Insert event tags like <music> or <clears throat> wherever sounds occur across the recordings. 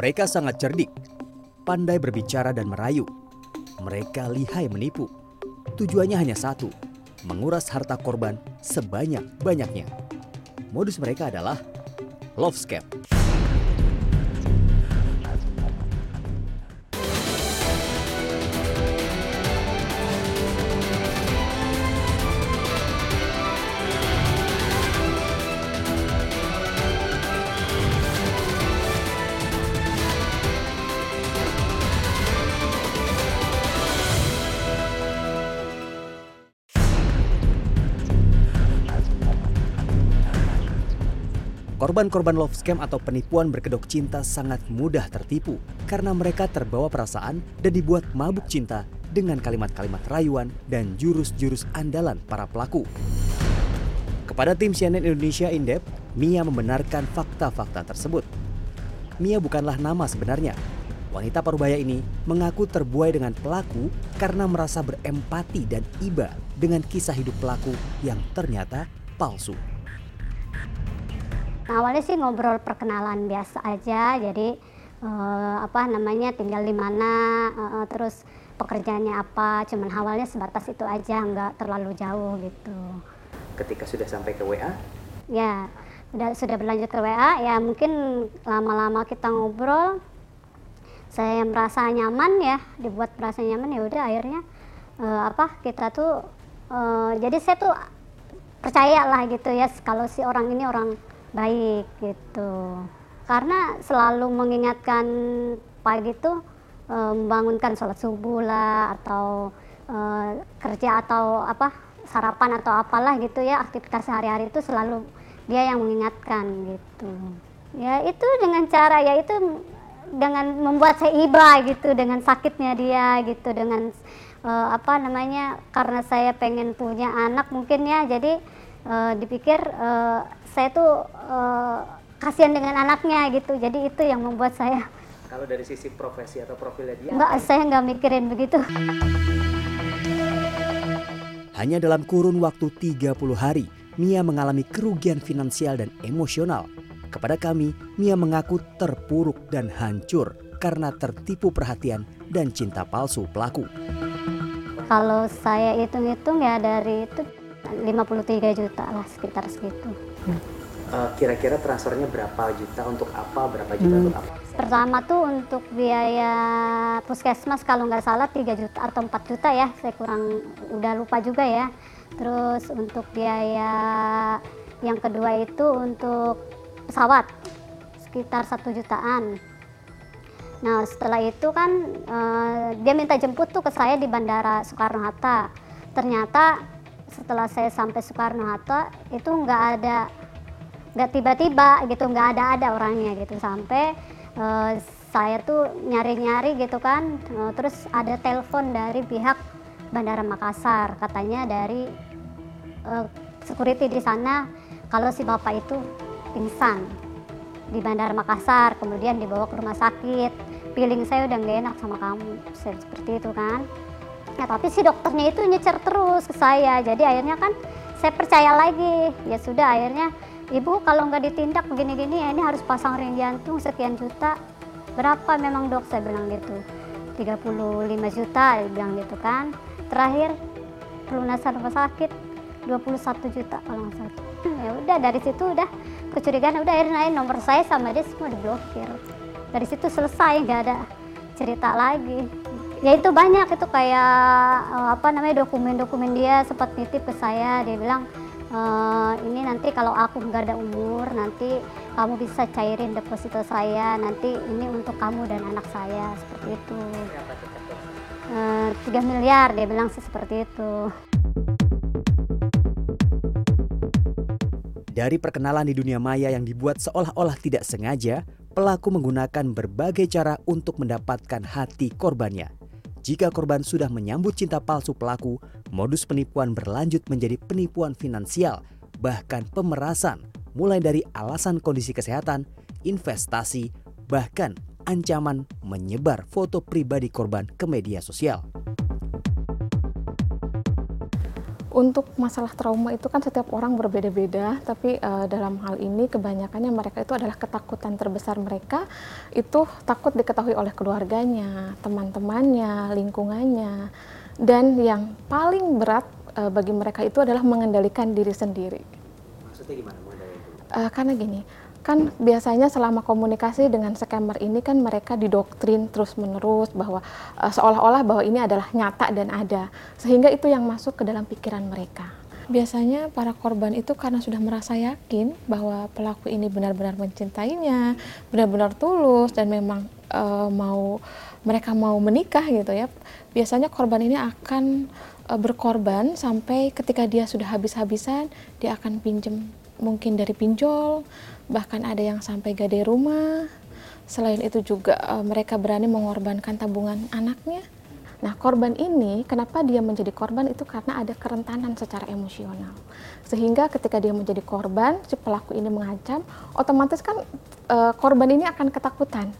Mereka sangat cerdik, pandai berbicara dan merayu. Mereka lihai menipu. Tujuannya hanya satu, menguras harta korban sebanyak-banyaknya. Modus mereka adalah love scam. Korban-korban love scam atau penipuan berkedok cinta sangat mudah tertipu karena mereka terbawa perasaan dan dibuat mabuk cinta dengan kalimat-kalimat rayuan dan jurus-jurus andalan para pelaku. Kepada tim CNN Indonesia Indep, Mia membenarkan fakta-fakta tersebut. Mia bukanlah nama sebenarnya. Wanita parubaya ini mengaku terbuai dengan pelaku karena merasa berempati dan iba dengan kisah hidup pelaku yang ternyata palsu. Nah, awalnya sih ngobrol perkenalan biasa aja, jadi uh, apa namanya tinggal di mana, uh, terus pekerjaannya apa, cuman awalnya sebatas itu aja, nggak terlalu jauh gitu. Ketika sudah sampai ke WA? Ya, sudah sudah berlanjut ke WA, ya mungkin lama-lama kita ngobrol, saya merasa nyaman ya, dibuat merasa nyaman ya udah akhirnya uh, apa kita tuh, uh, jadi saya tuh percaya lah gitu ya kalau si orang ini orang baik gitu. Karena selalu mengingatkan pagi itu e, membangunkan sholat subuh lah atau e, kerja atau apa sarapan atau apalah gitu ya aktivitas sehari-hari itu selalu dia yang mengingatkan gitu. Ya itu dengan cara ya itu dengan membuat saya iba gitu dengan sakitnya dia gitu dengan uh, apa namanya karena saya pengen punya anak mungkin ya jadi uh, dipikir uh, saya tuh uh, kasihan dengan anaknya gitu. Jadi itu yang membuat saya kalau dari sisi profesi atau profilnya dia enggak saya nggak mikirin begitu. Hanya dalam kurun waktu 30 hari Mia mengalami kerugian finansial dan emosional. Kepada kami Mia mengaku terpuruk dan hancur karena tertipu perhatian dan cinta palsu pelaku. Kalau saya hitung-hitung ya dari itu 53 juta lah sekitar segitu. Uh, kira-kira transfernya berapa juta untuk apa, berapa juta hmm. untuk apa? Pertama tuh untuk biaya puskesmas kalau nggak salah 3 juta atau 4 juta ya, saya kurang udah lupa juga ya. Terus untuk biaya yang kedua itu untuk pesawat sekitar satu jutaan. Nah setelah itu kan uh, dia minta jemput tuh ke saya di Bandara Soekarno Hatta. Ternyata setelah saya sampai Soekarno Hatta itu nggak ada nggak tiba-tiba gitu nggak ada ada orangnya gitu. Sampai uh, saya tuh nyari-nyari gitu kan uh, terus ada telepon dari pihak Bandara Makassar katanya dari uh, security di sana kalau si bapak itu pingsan di Bandara Makassar kemudian dibawa ke rumah sakit. Feeling saya udah nggak enak sama kamu seperti itu kan ya tapi si dokternya itu nyecer terus ke saya. Jadi akhirnya kan saya percaya lagi. Ya sudah akhirnya ibu kalau nggak ditindak begini-gini ya ini harus pasang ring jantung sekian juta. Berapa memang dok? Saya bilang gitu. 35 juta dia bilang gitu kan. Terakhir pelunasan rumah sakit 21 juta kalau nggak salah. <clears throat> Ya udah dari situ udah kecurigaan udah akhirnya nomor saya sama dia semua diblokir. Dari situ selesai nggak ada cerita lagi ya itu banyak. Itu kayak eh, apa namanya dokumen-dokumen dia sempat nitip ke saya. Dia bilang uh, ini nanti kalau aku nggak ada umur nanti kamu bisa cairin deposito saya. Nanti ini untuk kamu dan anak saya. Seperti itu. Uh, eh, 3 miliar dia bilang sih seperti itu. Dari perkenalan di dunia maya yang dibuat seolah-olah tidak sengaja, pelaku menggunakan berbagai cara untuk mendapatkan hati korbannya. Jika korban sudah menyambut cinta palsu pelaku, modus penipuan berlanjut menjadi penipuan finansial, bahkan pemerasan, mulai dari alasan kondisi kesehatan, investasi, bahkan ancaman menyebar foto pribadi korban ke media sosial. Untuk masalah trauma itu kan setiap orang berbeda-beda, tapi uh, dalam hal ini kebanyakannya mereka itu adalah ketakutan terbesar mereka itu takut diketahui oleh keluarganya, teman-temannya, lingkungannya, dan yang paling berat uh, bagi mereka itu adalah mengendalikan diri sendiri. Maksudnya gimana Uh, karena gini, kan biasanya selama komunikasi dengan scammer ini kan mereka didoktrin terus-menerus bahwa uh, seolah-olah bahwa ini adalah nyata dan ada sehingga itu yang masuk ke dalam pikiran mereka. Biasanya para korban itu karena sudah merasa yakin bahwa pelaku ini benar-benar mencintainya, benar-benar tulus dan memang uh, mau mereka mau menikah gitu ya. Biasanya korban ini akan uh, berkorban sampai ketika dia sudah habis-habisan dia akan pinjam mungkin dari pinjol bahkan ada yang sampai gade rumah. Selain itu juga uh, mereka berani mengorbankan tabungan anaknya. Nah, korban ini kenapa dia menjadi korban itu karena ada kerentanan secara emosional. Sehingga ketika dia menjadi korban, si pelaku ini mengancam, otomatis kan uh, korban ini akan ketakutan.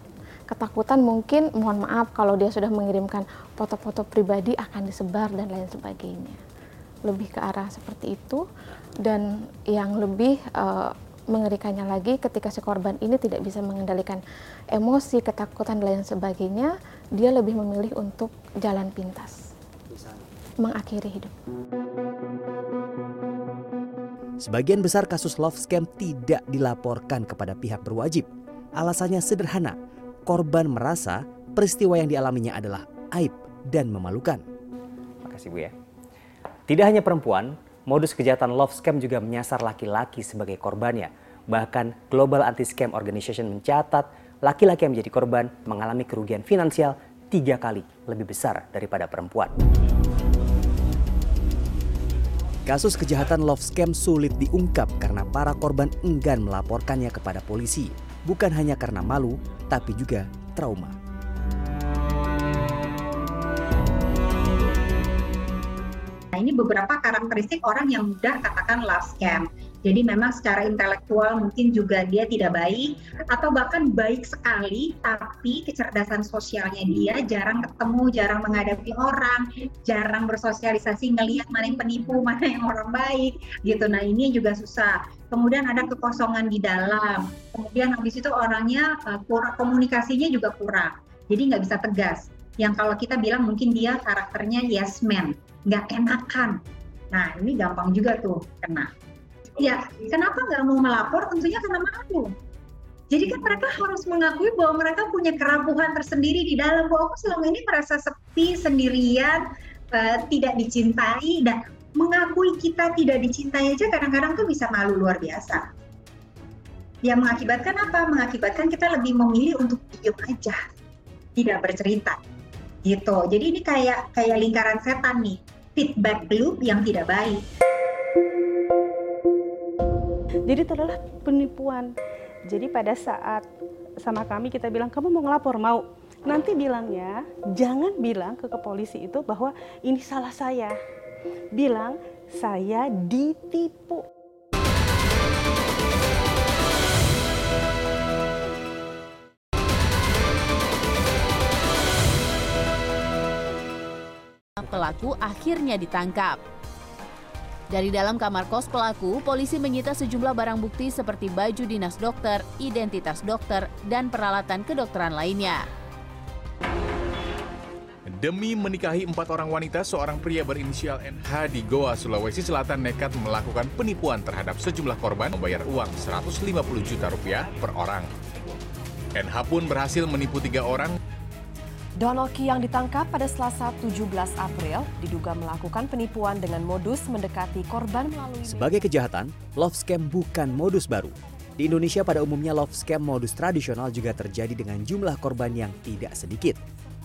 Ketakutan mungkin mohon maaf kalau dia sudah mengirimkan foto-foto pribadi akan disebar dan lain sebagainya. Lebih ke arah seperti itu dan yang lebih uh, mengerikannya lagi ketika si korban ini tidak bisa mengendalikan emosi, ketakutan dan lain sebagainya, dia lebih memilih untuk jalan pintas. Mengakhiri hidup. Sebagian besar kasus love scam tidak dilaporkan kepada pihak berwajib. Alasannya sederhana, korban merasa peristiwa yang dialaminya adalah aib dan memalukan. Makasih Bu ya. Tidak hanya perempuan, Modus kejahatan love scam juga menyasar laki-laki sebagai korbannya. Bahkan Global Anti-Scam Organization mencatat laki-laki yang menjadi korban mengalami kerugian finansial tiga kali lebih besar daripada perempuan. Kasus kejahatan love scam sulit diungkap karena para korban enggan melaporkannya kepada polisi. Bukan hanya karena malu, tapi juga trauma. Ini beberapa karakteristik orang yang mudah katakan love scam. Jadi memang secara intelektual mungkin juga dia tidak baik atau bahkan baik sekali tapi kecerdasan sosialnya dia jarang ketemu, jarang menghadapi orang, jarang bersosialisasi ngelihat mana yang penipu, mana yang orang baik gitu. Nah, ini juga susah. Kemudian ada kekosongan di dalam. Kemudian habis itu orangnya uh, komunikasinya juga kurang. Jadi nggak bisa tegas. Yang kalau kita bilang mungkin dia karakternya yes man nggak enakan. Nah ini gampang juga tuh kena. Ya kenapa nggak mau melapor? Tentunya karena malu. Jadi kan mereka harus mengakui bahwa mereka punya kerapuhan tersendiri di dalam bahwa aku selama ini merasa sepi, sendirian, uh, tidak dicintai dan mengakui kita tidak dicintai aja kadang-kadang tuh bisa malu luar biasa. Yang mengakibatkan apa? Mengakibatkan kita lebih memilih untuk diam aja, tidak bercerita gitu. Jadi ini kayak kayak lingkaran setan nih, feedback loop yang tidak baik. Jadi itu adalah penipuan. Jadi pada saat sama kami kita bilang kamu mau ngelapor mau nanti bilangnya jangan bilang ke kepolisi itu bahwa ini salah saya bilang saya ditipu pelaku akhirnya ditangkap. Dari dalam kamar kos pelaku, polisi menyita sejumlah barang bukti seperti baju dinas dokter, identitas dokter, dan peralatan kedokteran lainnya. Demi menikahi empat orang wanita, seorang pria berinisial NH di Goa, Sulawesi Selatan nekat melakukan penipuan terhadap sejumlah korban membayar uang 150 juta rupiah per orang. NH pun berhasil menipu tiga orang Donoki yang ditangkap pada Selasa 17 April diduga melakukan penipuan dengan modus mendekati korban melalui... Sebagai kejahatan, love scam bukan modus baru. Di Indonesia pada umumnya love scam modus tradisional juga terjadi dengan jumlah korban yang tidak sedikit.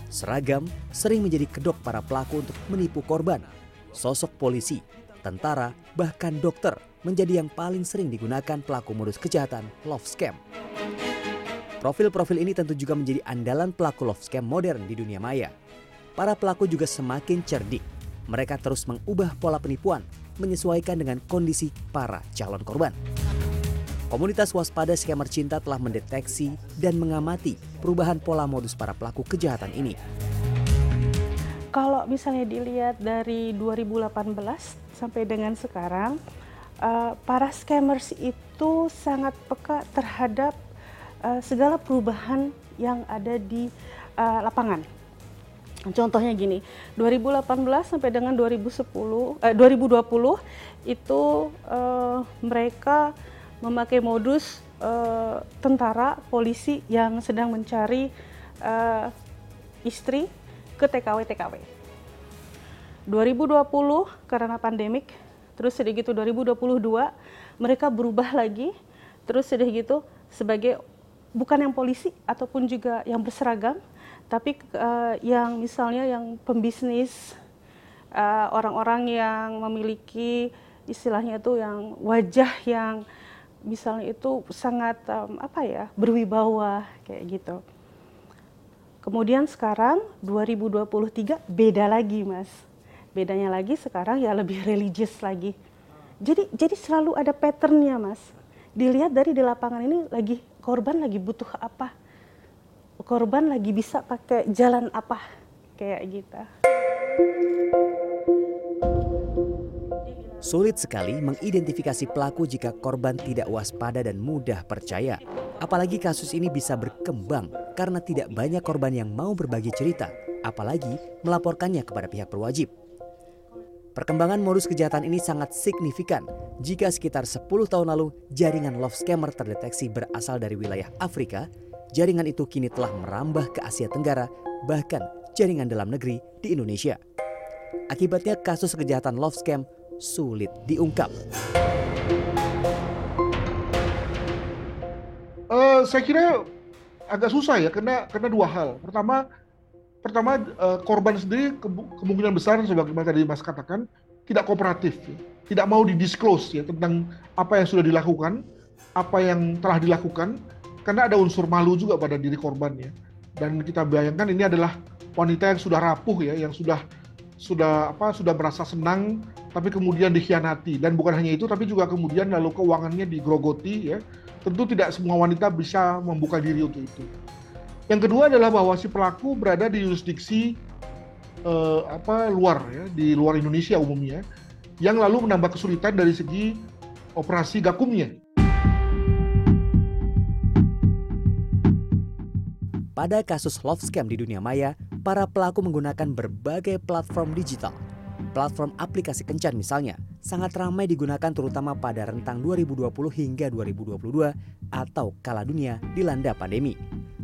Seragam sering menjadi kedok para pelaku untuk menipu korban. Sosok polisi, tentara, bahkan dokter menjadi yang paling sering digunakan pelaku modus kejahatan love scam. Profil-profil ini tentu juga menjadi andalan pelaku love scam modern di dunia maya. Para pelaku juga semakin cerdik. Mereka terus mengubah pola penipuan menyesuaikan dengan kondisi para calon korban. Komunitas waspada scammer cinta telah mendeteksi dan mengamati perubahan pola modus para pelaku kejahatan ini. Kalau misalnya dilihat dari 2018 sampai dengan sekarang uh, para scammers itu sangat peka terhadap uh, segala perubahan yang ada di uh, lapangan. Contohnya gini, 2018 sampai dengan 2010, eh, 2020 itu uh, mereka memakai modus uh, tentara, polisi yang sedang mencari uh, istri ke TKW-TKW. 2020 karena pandemik, terus sedikit 2022 mereka berubah lagi, terus sedikit gitu sebagai bukan yang polisi ataupun juga yang berseragam, tapi uh, yang misalnya yang pembisnis, uh, orang-orang yang memiliki istilahnya itu yang wajah yang misalnya itu sangat um, apa ya berwibawa kayak gitu. Kemudian sekarang 2023 beda lagi mas. Bedanya lagi sekarang ya lebih religius lagi. Jadi jadi selalu ada patternnya mas. Dilihat dari di lapangan ini lagi korban lagi butuh apa. Korban lagi bisa pakai jalan apa kayak gitu. Sulit sekali mengidentifikasi pelaku jika korban tidak waspada dan mudah percaya. Apalagi kasus ini bisa berkembang karena tidak banyak korban yang mau berbagi cerita, apalagi melaporkannya kepada pihak berwajib. Perkembangan modus kejahatan ini sangat signifikan jika sekitar 10 tahun lalu jaringan love scammer terdeteksi berasal dari wilayah Afrika, jaringan itu kini telah merambah ke Asia Tenggara, bahkan jaringan dalam negeri di Indonesia. Akibatnya kasus kejahatan love scam sulit diungkap. Uh, saya kira agak susah ya karena karena dua hal. Pertama, pertama uh, korban sendiri ke, kemungkinan besar sebagaimana tadi Mas katakan tidak kooperatif, ya. tidak mau didisclose ya tentang apa yang sudah dilakukan, apa yang telah dilakukan, karena ada unsur malu juga pada diri korban ya. Dan kita bayangkan ini adalah wanita yang sudah rapuh ya, yang sudah sudah apa sudah merasa senang tapi kemudian dikhianati dan bukan hanya itu tapi juga kemudian lalu keuangannya digrogoti ya tentu tidak semua wanita bisa membuka diri untuk itu yang kedua adalah bahwa si pelaku berada di jurisdiksi eh, apa luar ya di luar Indonesia umumnya yang lalu menambah kesulitan dari segi operasi gakumnya Pada kasus love scam di dunia maya, para pelaku menggunakan berbagai platform digital Platform aplikasi kencan misalnya sangat ramai digunakan terutama pada rentang 2020 hingga 2022 atau kala dunia dilanda pandemi.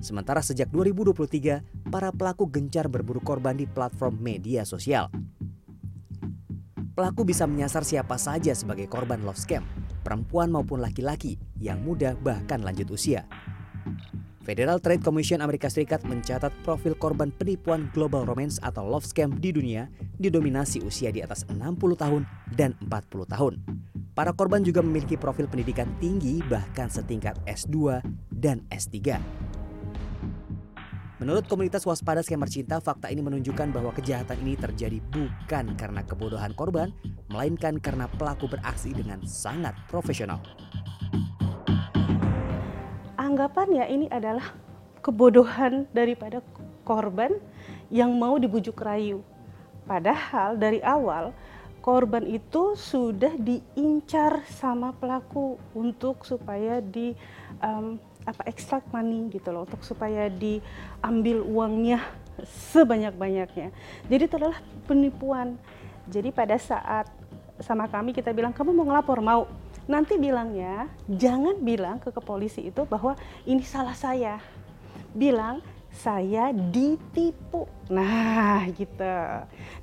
Sementara sejak 2023, para pelaku gencar berburu korban di platform media sosial. Pelaku bisa menyasar siapa saja sebagai korban love scam, perempuan maupun laki-laki yang muda bahkan lanjut usia. Federal Trade Commission Amerika Serikat mencatat profil korban penipuan global romance atau love scam di dunia didominasi usia di atas 60 tahun dan 40 tahun. Para korban juga memiliki profil pendidikan tinggi bahkan setingkat S2 dan S3. Menurut komunitas waspada scammer cinta, fakta ini menunjukkan bahwa kejahatan ini terjadi bukan karena kebodohan korban, melainkan karena pelaku beraksi dengan sangat profesional anggapan ya ini adalah kebodohan daripada korban yang mau dibujuk rayu. Padahal dari awal korban itu sudah diincar sama pelaku untuk supaya di um, apa ekstrak money gitu loh untuk supaya diambil uangnya sebanyak-banyaknya. Jadi itu adalah penipuan. Jadi pada saat sama kami kita bilang kamu mau ngelapor mau nanti bilangnya jangan bilang ke kepolisi itu bahwa ini salah saya. Bilang saya ditipu. Nah, gitu.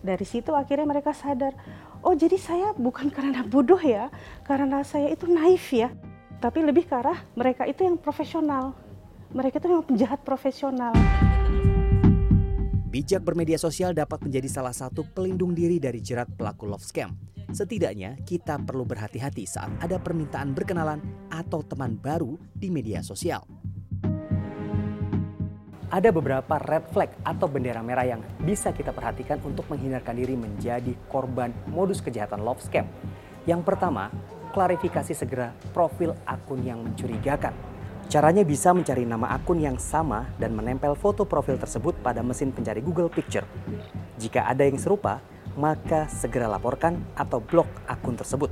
Dari situ akhirnya mereka sadar, oh jadi saya bukan karena bodoh ya, karena saya itu naif ya. Tapi lebih ke arah mereka itu yang profesional. Mereka itu memang penjahat profesional. Bijak bermedia sosial dapat menjadi salah satu pelindung diri dari jerat pelaku love scam. Setidaknya kita perlu berhati-hati saat ada permintaan berkenalan atau teman baru di media sosial. Ada beberapa red flag atau bendera merah yang bisa kita perhatikan untuk menghindarkan diri menjadi korban modus kejahatan love scam. Yang pertama, klarifikasi segera profil akun yang mencurigakan. Caranya bisa mencari nama akun yang sama dan menempel foto profil tersebut pada mesin pencari Google Picture. Jika ada yang serupa, maka segera laporkan atau blok akun tersebut.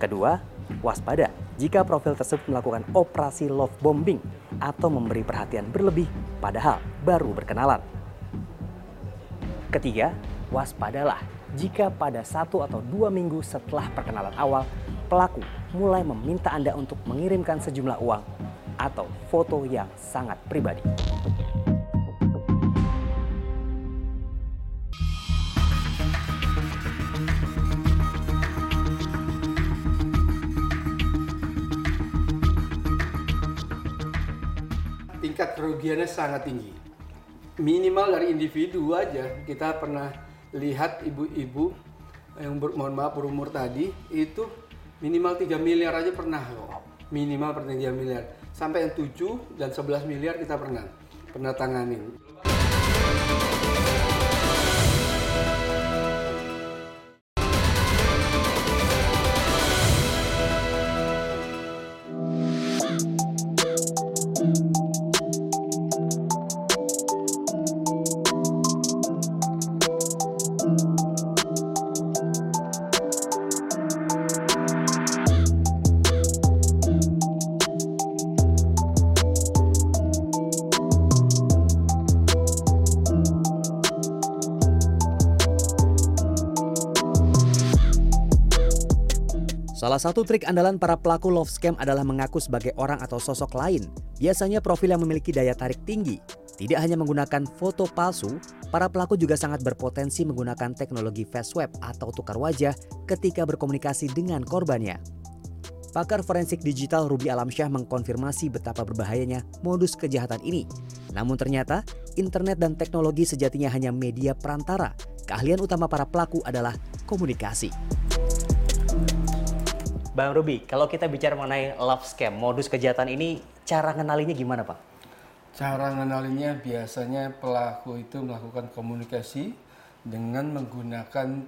Kedua, waspada jika profil tersebut melakukan operasi love bombing atau memberi perhatian berlebih padahal baru berkenalan. Ketiga, waspadalah jika pada satu atau dua minggu setelah perkenalan awal, pelaku mulai meminta Anda untuk mengirimkan sejumlah uang atau foto yang sangat pribadi. tingkat kerugiannya sangat tinggi. Minimal dari individu aja kita pernah lihat ibu-ibu yang ber, mohon maaf berumur tadi itu minimal 3 miliar aja pernah kok. Minimal pernah 3 miliar. Sampai yang 7 dan 11 miliar kita pernah pernah tanganin. Salah satu trik andalan para pelaku love scam adalah mengaku sebagai orang atau sosok lain. Biasanya profil yang memiliki daya tarik tinggi. Tidak hanya menggunakan foto palsu, para pelaku juga sangat berpotensi menggunakan teknologi face swab atau tukar wajah ketika berkomunikasi dengan korbannya. Pakar forensik digital Ruby Alamsyah mengkonfirmasi betapa berbahayanya modus kejahatan ini. Namun ternyata, internet dan teknologi sejatinya hanya media perantara. Keahlian utama para pelaku adalah komunikasi. Bang Ruby, kalau kita bicara mengenai love scam, modus kejahatan ini, cara ngenalinya gimana Pak? Cara ngenalinya biasanya pelaku itu melakukan komunikasi dengan menggunakan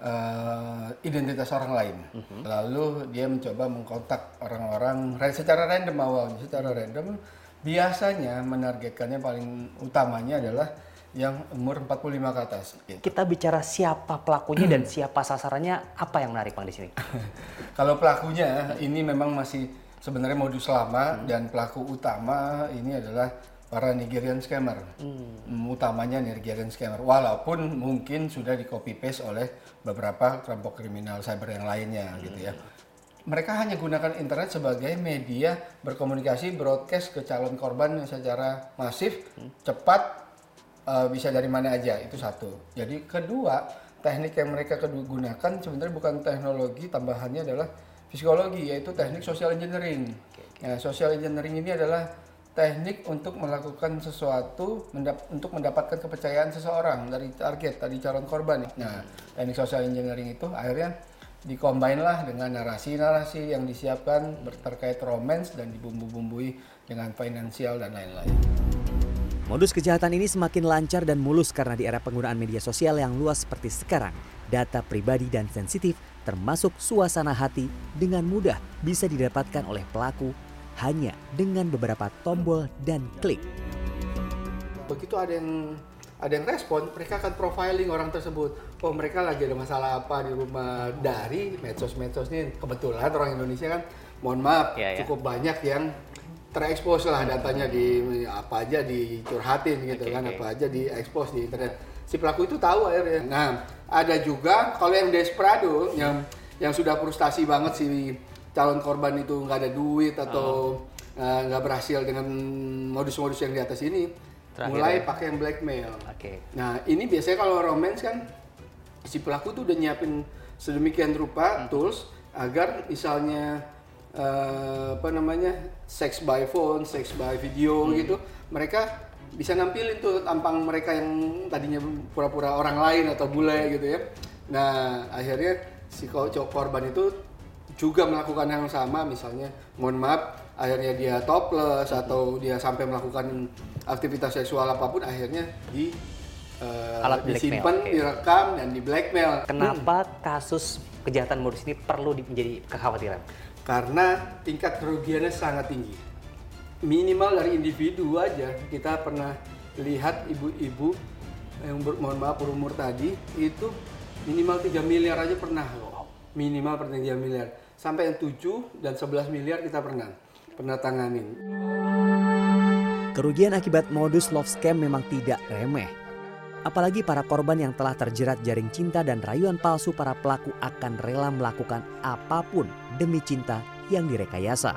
uh, identitas orang lain. Uh-huh. Lalu dia mencoba mengkontak orang-orang secara random awalnya, secara random. Biasanya menargetkannya paling utamanya adalah yang umur 45 ke atas. Gitu. Kita bicara siapa pelakunya dan siapa sasarannya, apa yang menarik Bang di sini? <laughs> Kalau pelakunya ini memang masih sebenarnya modus lama hmm. dan pelaku utama ini adalah para Nigerian scammer. Hmm. Utamanya Nigerian scammer. Walaupun mungkin sudah di copy paste oleh beberapa kelompok kriminal cyber yang lainnya hmm. gitu ya. Mereka hanya gunakan internet sebagai media berkomunikasi broadcast ke calon korban secara masif, hmm. cepat uh, bisa dari mana aja itu satu. Jadi kedua teknik yang mereka gunakan sebenarnya bukan teknologi tambahannya adalah psikologi yaitu teknik social engineering. Nah, social engineering ini adalah teknik untuk melakukan sesuatu mendap untuk mendapatkan kepercayaan seseorang dari target tadi calon korban. Nah, teknik social engineering itu akhirnya dikombin lah dengan narasi-narasi yang disiapkan terkait romance dan dibumbu-bumbui dengan finansial dan lain-lain. Modus kejahatan ini semakin lancar dan mulus karena di era penggunaan media sosial yang luas seperti sekarang, data pribadi dan sensitif termasuk suasana hati dengan mudah bisa didapatkan oleh pelaku hanya dengan beberapa tombol dan klik. Begitu ada yang ada yang respon, mereka akan profiling orang tersebut. Oh mereka lagi ada masalah apa di rumah dari medsos-medsos ini. Kebetulan orang Indonesia kan, mohon maaf, ya, ya. cukup banyak yang terekspos lah datanya di apa aja dicurhatin gitu okay, kan okay. apa aja diekspos di internet si pelaku itu tahu akhirnya nah ada juga kalau yang desperado yang yang sudah frustasi banget si calon korban itu nggak ada duit atau oh. uh, nggak berhasil dengan modus-modus yang di atas ini Terakhir mulai ya? pakai yang blackmail okay. nah ini biasanya kalau romance kan si pelaku tuh udah nyiapin sedemikian rupa hmm. tools agar misalnya uh, apa namanya sex by phone, sex by video hmm. gitu, mereka bisa nampilin tuh tampang mereka yang tadinya pura-pura orang lain atau bule gitu ya. Nah akhirnya si cowok korban itu juga melakukan yang sama, misalnya mohon maaf akhirnya dia topless atau dia sampai melakukan aktivitas seksual apa pun akhirnya di uh, Alat disimpan, okay. direkam dan di blackmail. Kenapa hmm. kasus kejahatan modus ini perlu menjadi kekhawatiran? Karena tingkat kerugiannya sangat tinggi. Minimal dari individu aja kita pernah lihat ibu-ibu yang ber, mohon maaf berumur tadi itu minimal 3 miliar aja pernah kok. Minimal pernah 3 miliar. Sampai yang 7 dan 11 miliar kita pernah pernah tanganin. Kerugian akibat modus love scam memang tidak remeh. Apalagi para korban yang telah terjerat jaring cinta dan rayuan palsu para pelaku akan rela melakukan apa pun demi cinta yang direkayasa.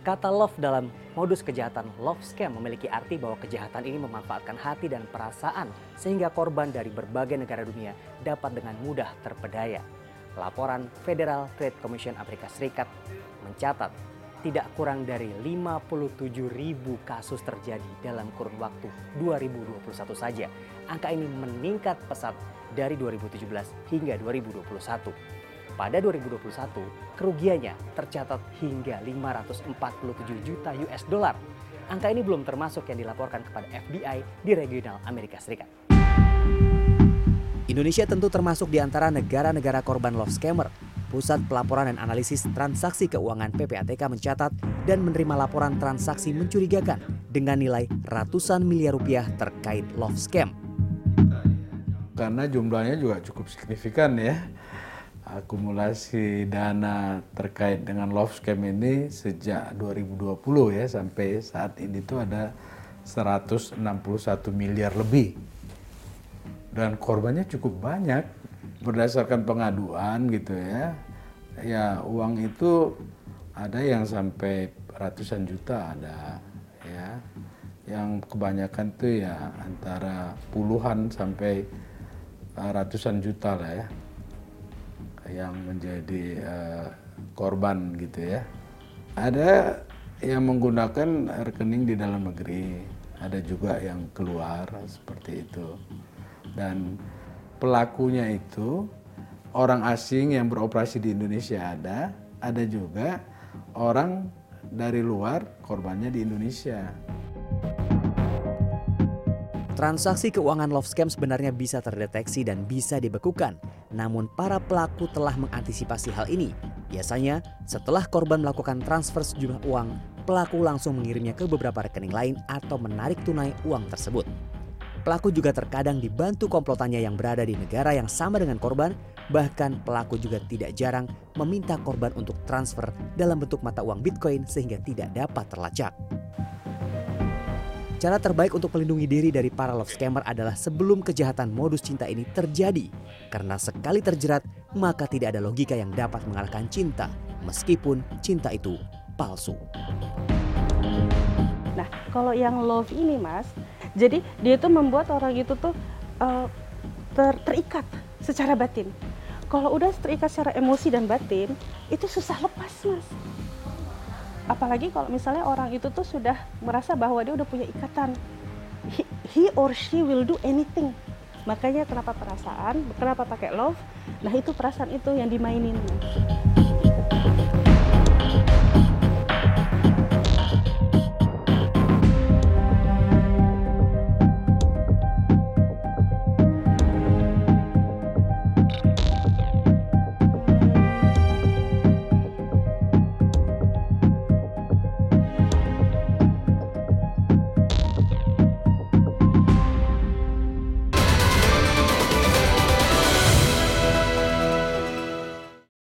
Kata love dalam modus kejahatan love scam memiliki arti bahwa kejahatan ini memanfaatkan hati dan perasaan sehingga korban dari berbagai negara dunia dapat dengan mudah terpedaya. Laporan Federal Trade Commission Amerika Serikat mencatat tidak kurang dari 57 ribu kasus terjadi dalam kurun waktu 2021 saja. Angka ini meningkat pesat dari 2017 hingga 2021. Pada 2021, kerugiannya tercatat hingga 547 juta US dollar. Angka ini belum termasuk yang dilaporkan kepada FBI di regional Amerika Serikat. Indonesia tentu termasuk di antara negara-negara korban love scammer. Pusat Pelaporan dan Analisis Transaksi Keuangan PPATK mencatat dan menerima laporan transaksi mencurigakan dengan nilai ratusan miliar rupiah terkait love scam. Karena jumlahnya juga cukup signifikan ya. Akumulasi dana terkait dengan love scam ini sejak 2020 ya sampai saat ini tuh ada 161 miliar lebih. Dan korbannya cukup banyak berdasarkan pengaduan gitu ya ya uang itu ada yang sampai ratusan juta ada ya yang kebanyakan tuh ya antara puluhan sampai ratusan juta lah ya yang menjadi uh, korban gitu ya. Ada yang menggunakan rekening di dalam negeri, ada juga yang keluar seperti itu. Dan pelakunya itu orang asing yang beroperasi di Indonesia ada, ada juga orang dari luar korbannya di Indonesia. Transaksi keuangan love scam sebenarnya bisa terdeteksi dan bisa dibekukan. Namun para pelaku telah mengantisipasi hal ini. Biasanya setelah korban melakukan transfer sejumlah uang, pelaku langsung mengirimnya ke beberapa rekening lain atau menarik tunai uang tersebut. Pelaku juga terkadang dibantu komplotannya yang berada di negara yang sama dengan korban, bahkan pelaku juga tidak jarang meminta korban untuk transfer dalam bentuk mata uang Bitcoin sehingga tidak dapat terlacak. Cara terbaik untuk melindungi diri dari para love scammer adalah sebelum kejahatan modus cinta ini terjadi. Karena sekali terjerat, maka tidak ada logika yang dapat mengalahkan cinta, meskipun cinta itu palsu. Nah, kalau yang love ini, Mas, jadi dia itu membuat orang itu tuh uh, ter terikat secara batin. Kalau udah terikat secara emosi dan batin, itu susah lepas, Mas. Apalagi kalau misalnya orang itu tuh sudah merasa bahwa dia udah punya ikatan. He, he or she will do anything. Makanya kenapa perasaan kenapa pakai love? Nah itu perasaan itu yang dimainin